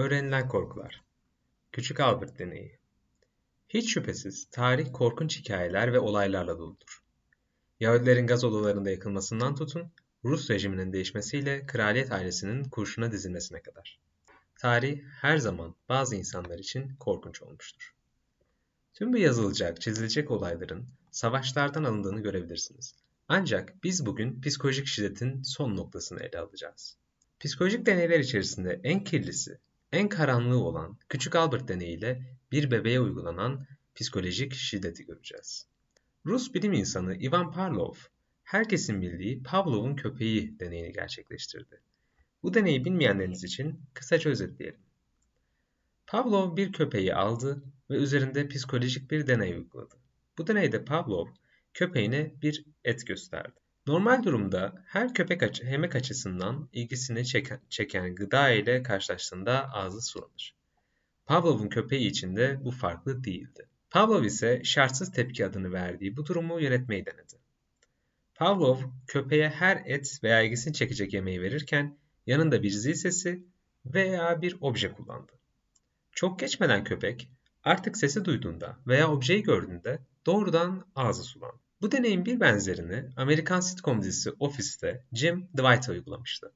Yenilen korkular. Küçük Albert deneyi. Hiç şüphesiz tarih korkunç hikayeler ve olaylarla doludur. Yahudilerin gaz odalarında yakılmasından tutun, Rus rejiminin değişmesiyle kraliyet ailesinin kurşuna dizilmesine kadar. Tarih her zaman bazı insanlar için korkunç olmuştur. Tüm bu yazılacak, çizilecek olayların savaşlardan alındığını görebilirsiniz. Ancak biz bugün psikolojik şiddetin son noktasını ele alacağız. Psikolojik deneyler içerisinde en kirlisi, en karanlığı olan Küçük Albert deneyiyle bir bebeğe uygulanan psikolojik şiddeti göreceğiz. Rus bilim insanı Ivan Pavlov, herkesin bildiği Pavlov'un köpeği deneyini gerçekleştirdi. Bu deneyi bilmeyenleriniz için kısaca özetleyelim. Pavlov bir köpeği aldı ve üzerinde psikolojik bir deney uyguladı. Bu deneyde Pavlov köpeğine bir et gösterdi. Normal durumda her köpek açı, yemek açısından ilgisini çeken, çeken gıda ile karşılaştığında ağzı sulanır. Pavlov'un köpeği için de bu farklı değildi. Pavlov ise şartsız tepki adını verdiği bu durumu yönetmeyi denedi. Pavlov köpeğe her et veya ilgisini çekecek yemeği verirken yanında bir zil sesi veya bir obje kullandı. Çok geçmeden köpek artık sesi duyduğunda veya objeyi gördüğünde doğrudan ağzı sulandı. Bu deneyin bir benzerini Amerikan sitcom dizisi Office'te Jim Dwight'a uygulamıştı.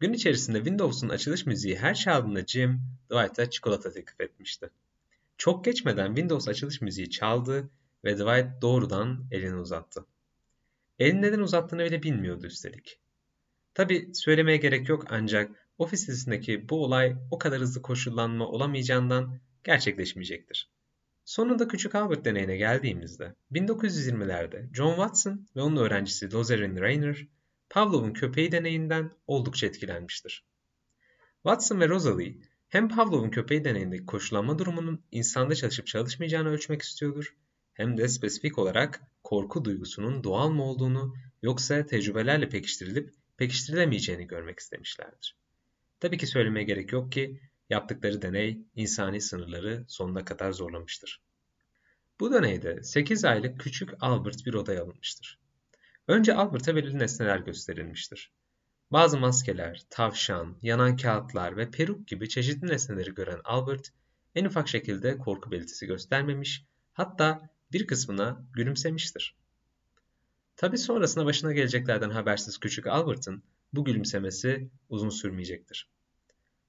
Gün içerisinde Windows'un açılış müziği her çaldığında Jim Dwight'a çikolata teklif etmişti. Çok geçmeden Windows açılış müziği çaldı ve Dwight doğrudan elini uzattı. Elini neden uzattığını bile bilmiyordu üstelik. Tabi söylemeye gerek yok ancak Office dizisindeki bu olay o kadar hızlı koşullanma olamayacağından gerçekleşmeyecektir. Sonunda Küçük Albert deneyine geldiğimizde 1920'lerde John Watson ve onun öğrencisi Lozerin Rayner Pavlov'un köpeği deneyinden oldukça etkilenmiştir. Watson ve Rosalie hem Pavlov'un köpeği deneyindeki koşullanma durumunun insanda çalışıp çalışmayacağını ölçmek istiyordur hem de spesifik olarak korku duygusunun doğal mı olduğunu yoksa tecrübelerle pekiştirilip pekiştirilemeyeceğini görmek istemişlerdir. Tabii ki söylemeye gerek yok ki Yaptıkları deney insani sınırları sonuna kadar zorlamıştır. Bu deneyde 8 aylık küçük Albert bir odaya alınmıştır. Önce Albert'a belirli nesneler gösterilmiştir. Bazı maskeler, tavşan, yanan kağıtlar ve peruk gibi çeşitli nesneleri gören Albert en ufak şekilde korku belirtisi göstermemiş, hatta bir kısmına gülümsemiştir. Tabi sonrasında başına geleceklerden habersiz küçük Albert'ın bu gülümsemesi uzun sürmeyecektir.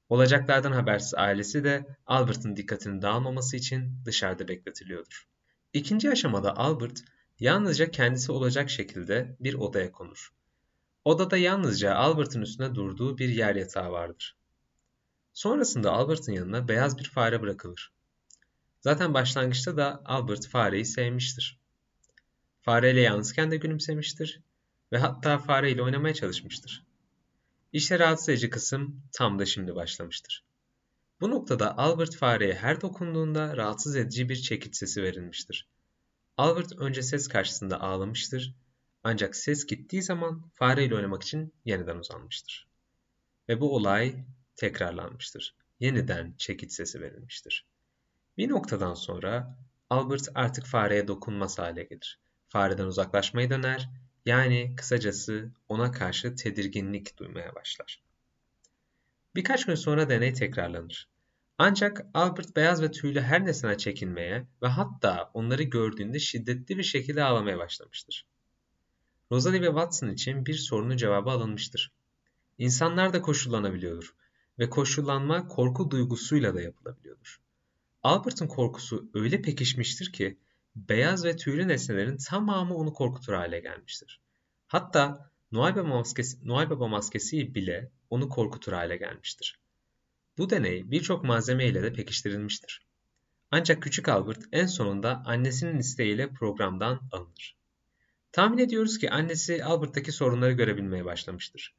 Olacaklardan habersiz ailesi de Albert'ın dikkatini dağılmaması için dışarıda bekletiliyordur. İkinci aşamada Albert yalnızca kendisi olacak şekilde bir odaya konur. Odada yalnızca Albert'ın üstünde durduğu bir yer yatağı vardır. Sonrasında Albert'ın yanına beyaz bir fare bırakılır. Zaten başlangıçta da Albert fareyi sevmiştir. Fareyle yalnızken de gülümsemiştir ve hatta fareyle oynamaya çalışmıştır. İşte rahatsız edici kısım tam da şimdi başlamıştır. Bu noktada Albert fareye her dokunduğunda rahatsız edici bir çekiç sesi verilmiştir. Albert önce ses karşısında ağlamıştır ancak ses gittiği zaman fareyle oynamak için yeniden uzanmıştır. Ve bu olay tekrarlanmıştır. Yeniden çekiç sesi verilmiştir. Bir noktadan sonra Albert artık fareye dokunmaz hale gelir. Fareden uzaklaşmayı döner yani kısacası ona karşı tedirginlik duymaya başlar. Birkaç gün sonra deney tekrarlanır. Ancak Albert beyaz ve tüylü her nesine çekinmeye ve hatta onları gördüğünde şiddetli bir şekilde ağlamaya başlamıştır. Rosalie ve Watson için bir sorunun cevabı alınmıştır. İnsanlar da koşullanabiliyordur ve koşullanma korku duygusuyla da yapılabiliyordur. Albert'ın korkusu öyle pekişmiştir ki beyaz ve tüylü nesnelerin tamamı onu korkutur hale gelmiştir. Hatta Noel Baba, maskesi, Noel Baba maskesi bile onu korkutur hale gelmiştir. Bu deney birçok malzeme ile de pekiştirilmiştir. Ancak küçük Albert en sonunda annesinin isteğiyle programdan alınır. Tahmin ediyoruz ki annesi Albert'taki sorunları görebilmeye başlamıştır.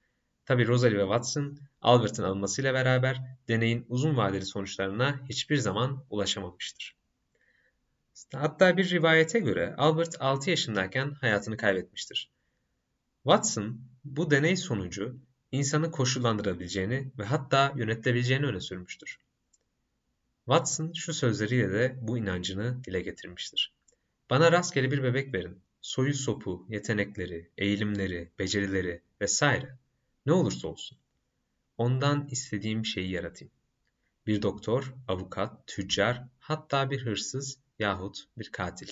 Tabi Rosalie ve Watson, Albert'ın alınmasıyla beraber deneyin uzun vadeli sonuçlarına hiçbir zaman ulaşamamıştır. Hatta bir rivayete göre Albert 6 yaşındayken hayatını kaybetmiştir. Watson bu deney sonucu insanı koşullandırabileceğini ve hatta yönetilebileceğini öne sürmüştür. Watson şu sözleriyle de bu inancını dile getirmiştir. Bana rastgele bir bebek verin. Soyu sopu, yetenekleri, eğilimleri, becerileri vesaire ne olursa olsun. Ondan istediğim şeyi yaratayım. bir doktor, avukat, tüccar, hatta bir hırsız yahut bir katil.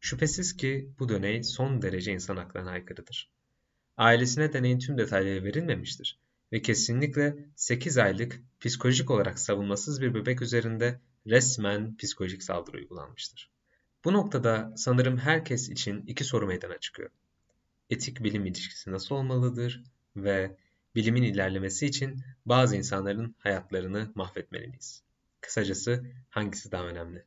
Şüphesiz ki bu deney son derece insan haklarına aykırıdır. Ailesine deneyin tüm detayları verilmemiştir ve kesinlikle 8 aylık psikolojik olarak savunmasız bir bebek üzerinde resmen psikolojik saldırı uygulanmıştır. Bu noktada sanırım herkes için iki soru meydana çıkıyor. Etik bilim ilişkisi nasıl olmalıdır ve bilimin ilerlemesi için bazı insanların hayatlarını mahvetmeliyiz. Kısacası hangisi daha önemli?